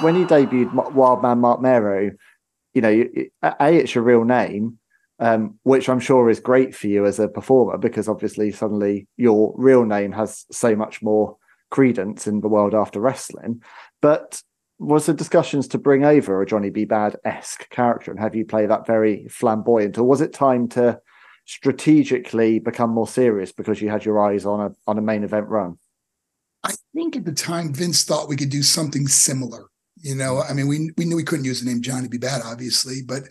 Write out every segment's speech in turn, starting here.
when you debuted Wildman Marc Mero, you know, a it's your real name, um, which I'm sure is great for you as a performer because obviously suddenly your real name has so much more credence in the world after wrestling. But was the discussions to bring over a Johnny B. Badd esque character and have you play that very flamboyant, or was it time to strategically become more serious because you had your eyes on a on a main event run? I think at the time Vince thought we could do something similar. You know, I mean, we we knew we couldn't use the name Johnny B. Badd, obviously, but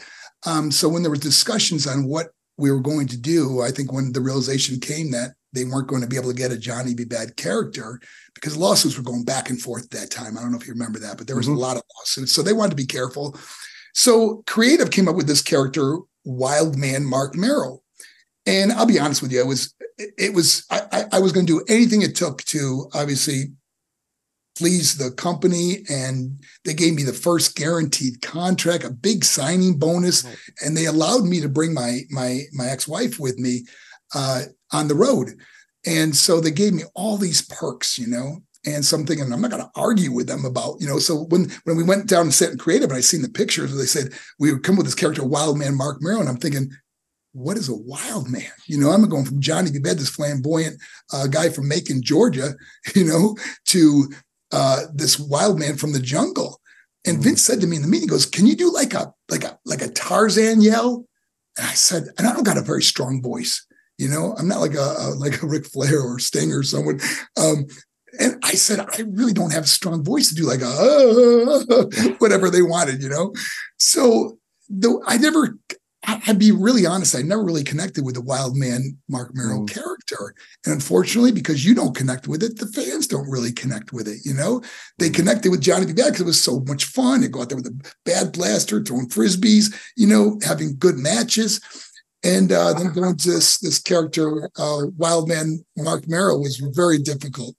um, so when there were discussions on what we were going to do, I think when the realization came that they weren't going to be able to get a Johnny B. Badd character because lawsuits were going back and forth at that time. I don't know if you remember that, but there was mm-hmm. a lot of lawsuits. So they wanted to be careful. So creative came up with this character, Wild Man Marc Mero. And I'll be honest with you, it was it was I, I was going to do anything it took to obviously please the company and they gave me the first guaranteed contract a big signing bonus right. and they allowed me to bring my my my ex-wife with me uh, on the road and so they gave me all these perks you know and something and i'm not going to argue with them about you know so when when we went down and set and creative and i seen the pictures they said we would come with this character wild man marc mero and i'm thinking what is a wild man? You know, I'm going from Johnny B. Badd, this flamboyant uh, guy from Macon, Georgia, you know, to uh, this wild man from the jungle. And. Vince said to me in the meeting, goes, "Can you do like a like a like a Tarzan yell?" And I said, "And I don't got a very strong voice, you know. I'm not like a, a like a Ric Flair or Sting or someone." Um, and I said, "I really don't have a strong voice to do like a uh, whatever they wanted, you know." So though I never I'd be really honest, I never really connected with the wild man Marc Mero mm. character. And unfortunately, because you don't connect with it, the fans don't really connect with it. You know, they mm. connected with Johnny B. Badd because it was so much fun. They go out there with a Badd Blaster, throwing frisbees, you know, having good matches. And uh, then going to this, this character, uh, Wild Man Marc Mero, was very difficult.